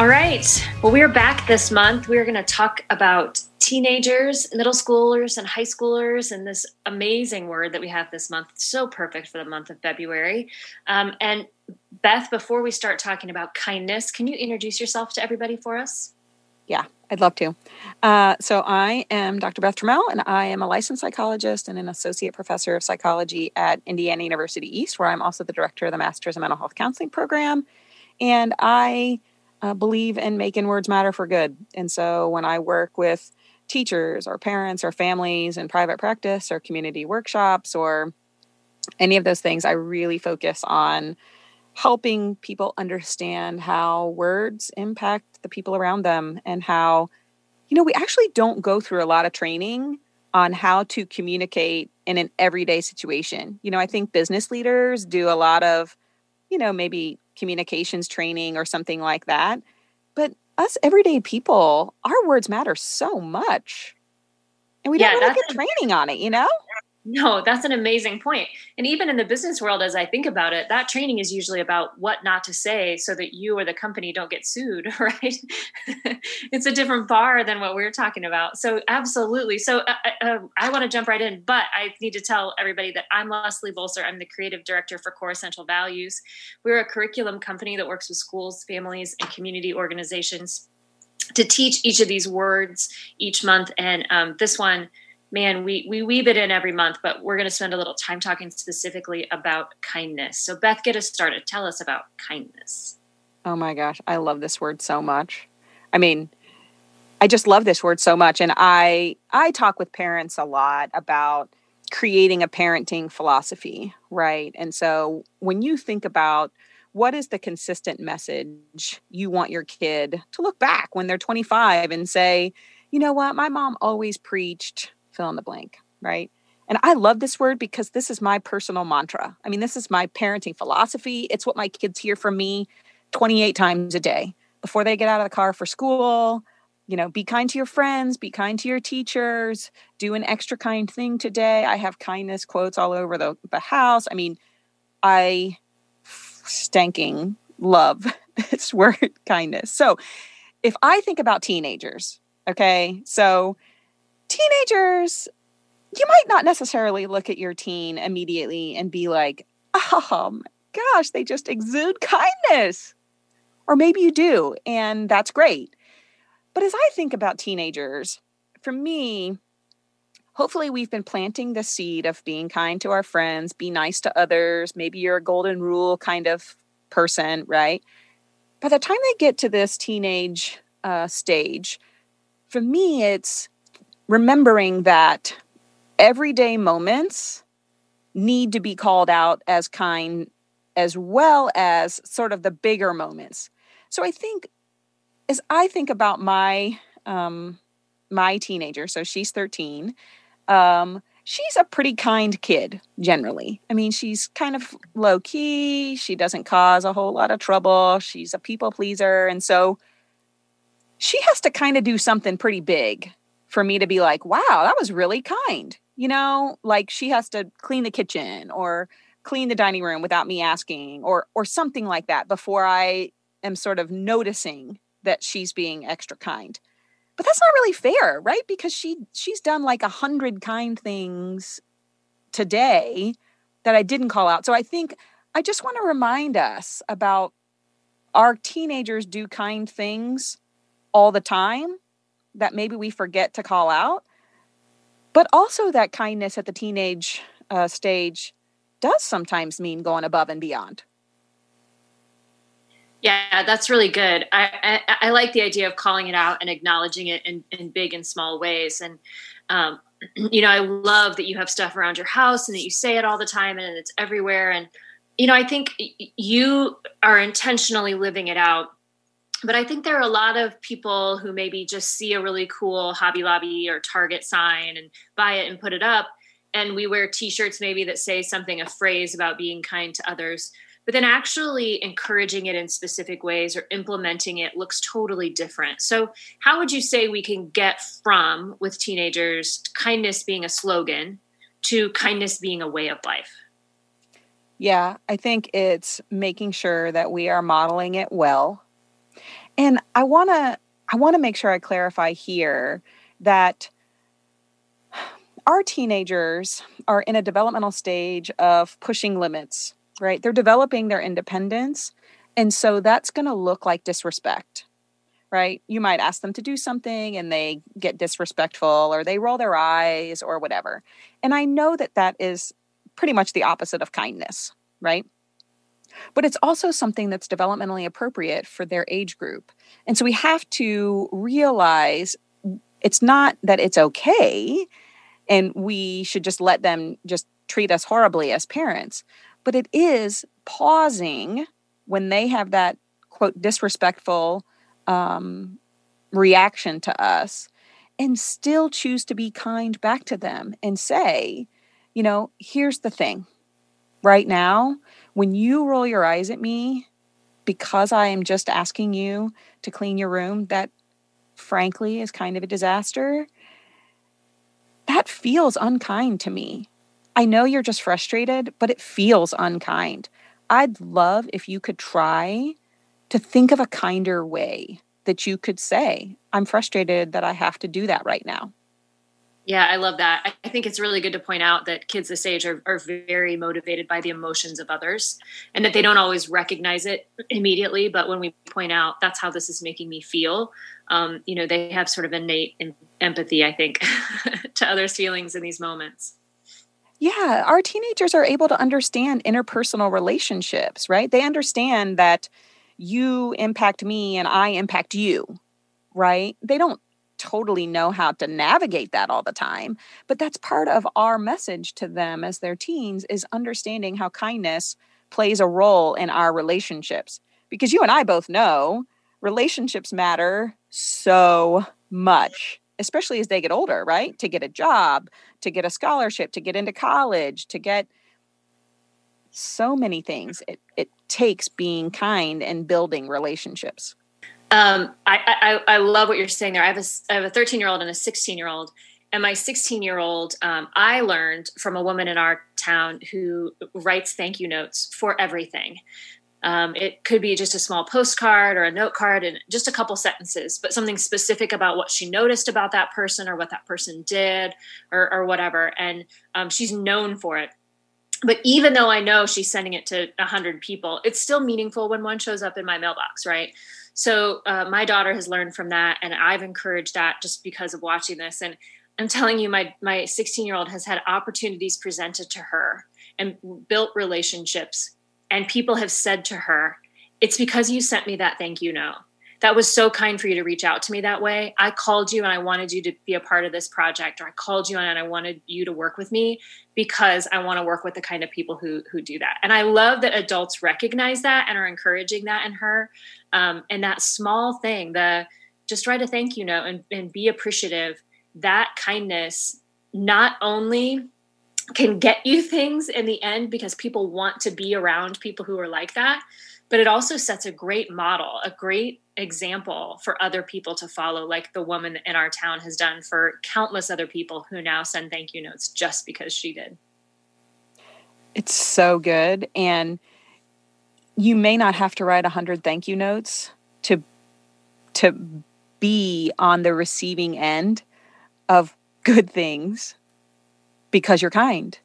All right. Well, we are back this month. We are going to talk about teenagers, middle schoolers, and high schoolers, and this amazing word that we have this month. So perfect for the month of February. Um, and Beth, before we start talking about kindness, can you introduce yourself to everybody for us? Yeah, I'd love to. Uh, so, I am Dr. Beth Trammell, and I am a licensed psychologist and an associate professor of psychology at Indiana University East, where I'm also the director of the Masters of Mental Health Counseling program. And I uh, believe in making words matter for good. And so when I work with teachers or parents or families in private practice or community workshops or any of those things, I really focus on helping people understand how words impact the people around them and how, you know, we actually don't go through a lot of training on how to communicate in an everyday situation. You know, I think business leaders do a lot of, you know, maybe communications training or something like that. But us everyday people, our words matter so much. And we don't really get training on it, you know? No, that's an amazing point. And even in the business world, as I think about it, that training is usually about what not to say so that you or the company don't get sued, right? it's a different bar than what we're talking about. So, absolutely. So, uh, uh, uh I want to jump right in, but I need to tell everybody that I'm Leslie Bolser. I'm the creative director for Core Essential Values. We're a curriculum company that works with schools, families, and community organizations to teach each of these words each month. And um, this one, man, we we weave it in every month, but we're going to spend a little time talking specifically about kindness. So, Beth, get us started. Tell us about kindness. Oh my gosh, I love this word so much. I mean, I just love this word so much, and I I talk with parents a lot about creating a parenting philosophy, right? And so, when you think about what is the consistent message you want your kid to look back when they're 25 and say, you know what, my mom always preached fill in the blank, right? And I love this word because this is my personal mantra. I mean, this is my parenting philosophy. It's what my kids hear from me 28 times a day before they get out of the car for school. You know, be kind to your friends, be kind to your teachers, do an extra kind thing today. I have kindness quotes all over the, the house. I mean, I stanking love this word kindness. So if I think about teenagers, okay, so teenagers, you might not necessarily look at your teen immediately and be like, oh gosh, they just exude kindness. Or maybe you do, and that's great. But as I think about teenagers, for me, hopefully we've been planting the seed of being kind to our friends, be nice to others. Maybe you're a golden rule kind of person, right? By the time they get to this teenage uh, stage, for me, it's remembering that everyday moments need to be called out as kind as well as sort of the bigger moments. So I think as I think about my um my teenager, so she's 13, um she's a pretty kind kid generally. I mean, she's kind of low key, she doesn't cause a whole lot of trouble, she's a people pleaser and so she has to kind of do something pretty big for me to be like, wow, that was really kind. You know, like she has to clean the kitchen or clean the dining room without me asking or or something like that before I am sort of noticing that she's being extra kind. But that's not really fair, right? Because she she's done like a hundred kind things today that I didn't call out. So I think I just want to remind us about our teenagers do kind things all the time that maybe we forget to call out, but also that kindness at the teenage uh, stage does sometimes mean going above and beyond. Yeah, that's really good. I, I, I like the idea of calling it out and acknowledging it in, in big and small ways. And um, you know, I love that you have stuff around your house and that you say it all the time and it's everywhere. And you know, I think you are intentionally living it out but I think there are a lot of people who maybe just see a really cool Hobby Lobby or Target sign and buy it and put it up. And we wear t shirts maybe that say something, a phrase about being kind to others. But then actually encouraging it in specific ways or implementing it looks totally different. So, how would you say we can get from, with teenagers, kindness being a slogan to kindness being a way of life? Yeah, I think it's making sure that we are modeling it well And I want to I want to make sure I clarify here that our teenagers are in a developmental stage of pushing limits, right? They're developing their independence. And so that's going to look like disrespect, right? You might ask them to do something and they get disrespectful or they roll their eyes or whatever. And I know that that is pretty much the opposite of kindness, right? But it's also something that's developmentally appropriate for their age group. And so we have to realize it's not that it's okay and we should just let them just treat us horribly as parents, but it is pausing when they have that quote disrespectful um, reaction to us and still choose to be kind back to them and say, you know, here's the thing. Right now, when you roll your eyes at me because I am just asking you to clean your room, that frankly is kind of a disaster, that feels unkind to me. I know you're just frustrated, but it feels unkind. I'd love if you could try to think of a kinder way that you could say, I'm frustrated that I have to do that right now. Yeah, I love that. I think it's really good to point out that kids this age are, are very motivated by the emotions of others and that they don't always recognize it immediately. But when we point out that's how this is making me feel, um, you know, they have sort of innate empathy, I think, to others' feelings in these moments. Yeah, our teenagers are able to understand interpersonal relationships, right? They understand that you impact me and I impact you, right? They don't totally know how to navigate that all the time but that's part of our message to them as their teens is understanding how kindness plays a role in our relationships. Because you and I both know relationships matter so much especially as they get older right? To get a job to get a scholarship to get into college to get so many things. It, it takes being kind and building relationships um, I, I, I love what you're saying there. I have a I have a 13 year old and a 16 year old, and my 16 year old um, I learned from a woman in our town who writes thank you notes for everything. Um, it could be just a small postcard or a note card and just a couple sentences, but something specific about what she noticed about that person or what that person did or, or whatever. And um, she's known for it. But even though I know she's sending it to 100 people, it's still meaningful when one shows up in my mailbox, right? So uh, my daughter has learned from that, and I've encouraged that just because of watching this. And I'm telling you, my my 16 year old has had opportunities presented to her and built relationships, and people have said to her, "It's because you sent me that thank you note." that was so kind for you to reach out to me that way. I called you and I wanted you to be a part of this project, or I called you and I wanted you to work with me because I want to work with the kind of people who who do that. And I love that adults recognize that and are encouraging that in her. Um, and that small thing, the just write a thank you note and, and be appreciative. That kindness not only can get you things in the end because people want to be around people who are like that, but it also sets a great model, a great example for other people to follow, like the woman in our town has done for countless other people who now send thank you notes just because she did. It's so good. And you may not have to write a hundred thank you notes to to be on the receiving end of good things because you're kind.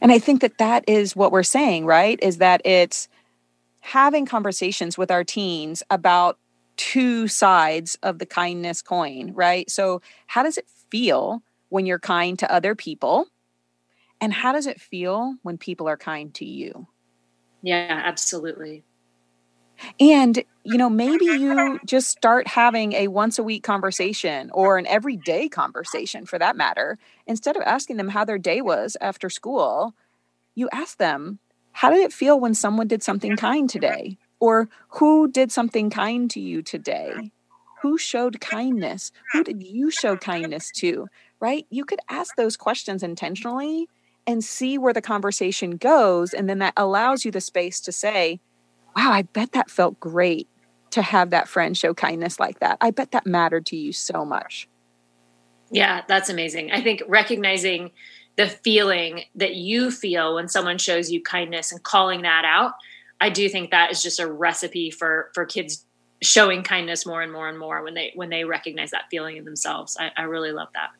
And I think that that is what we're saying, right? Is that it's having conversations with our teens about two sides of the kindness coin, right? So, how does it feel when you're kind to other people? And how does it feel when people are kind to you? Yeah, absolutely. And, you know, maybe you just start having a once a week conversation or an everyday conversation for that matter. Instead of asking them how their day was after school, you ask them, how did it feel when someone did something kind today? Or who did something kind to you today? Who showed kindness? Who did you show kindness to? Right? You could ask those questions intentionally and see where the conversation goes. And then that allows you the space to say, wow, I bet that felt great to have that friend show kindness like that. I bet that mattered to you so much. Yeah, that's amazing. I think recognizing the feeling that you feel when someone shows you kindness and calling that out I do think that is just a recipe for for kids showing kindness more and more and more when they when they recognize that feeling in themselves. I, I really love that.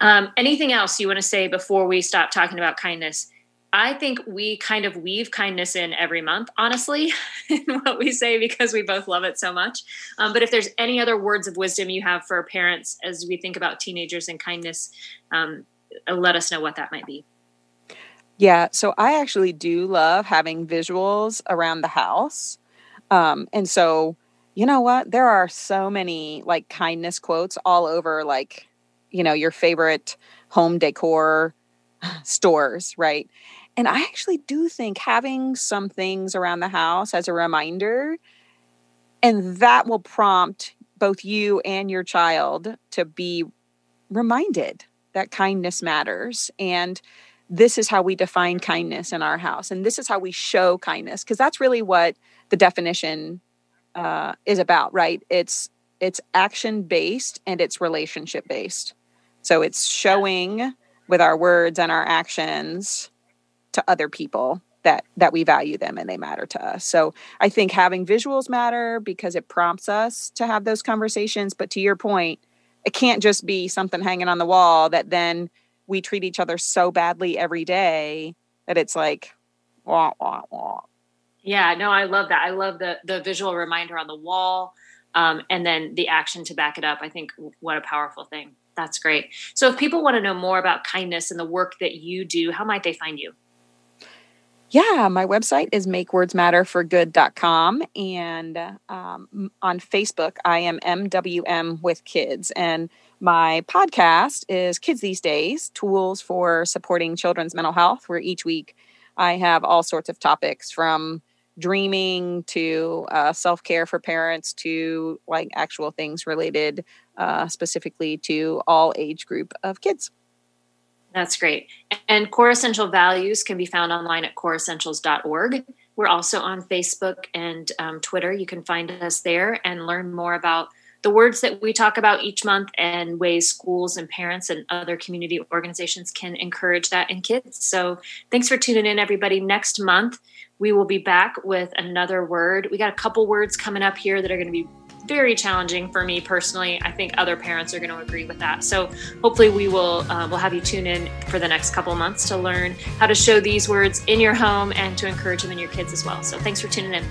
Um, anything else you want to say before we stop talking about kindness? I think we kind of weave kindness in every month, honestly, in what we say because we both love it so much. Um, but if there's any other words of wisdom you have for parents as we think about teenagers and kindness, um, let us know what that might be. Yeah, so I actually do love having visuals around the house. Um, and so, you know what? There are so many like kindness quotes all over, like, you know, your favorite home decor stores, right? And I actually do think having some things around the house as a reminder, and that will prompt both you and your child to be reminded that kindness matters. And this is how we define kindness in our house. And this is how we show kindness, because that's really what the definition uh, is about, right? It's it's action based and it's relationship based. So it's showing with our words and our actions to other people that that we value them and they matter to us. So I think having visuals matter because it prompts us to have those conversations, but to your point, it can't just be something hanging on the wall that then we treat each other so badly every day that it's like wah wah wah. Yeah, no, I love that. I love the the visual reminder on the wall, um, and then the action to back it up. I think what a powerful thing. That's great. So, if people want to know more about kindness and the work that you do, how might they find you? Yeah, my website is makewordsmatterforgood.com. And um, on Facebook, I am MWM with Kids. And my podcast is Kids These Days Tools for Supporting Children's Mental Health, where each week I have all sorts of topics from dreaming to uh, self care for parents to like actual things related uh, specifically to all age group of kids. That's great. And Core Essential Values can be found online at coreessentials.org. We're also on Facebook and um, Twitter. You can find us there and learn more about the words that we talk about each month and ways schools and parents and other community organizations can encourage that in kids. So thanks for tuning in, everybody. Next month, we will be back with another word. We got a couple words coming up here that are going to be very challenging for me personally. I think other parents are going to agree with that. So hopefully we will uh, we'll have you tune in for the next couple months to learn how to show these words in your home and to encourage them in your kids as well. So thanks for tuning in.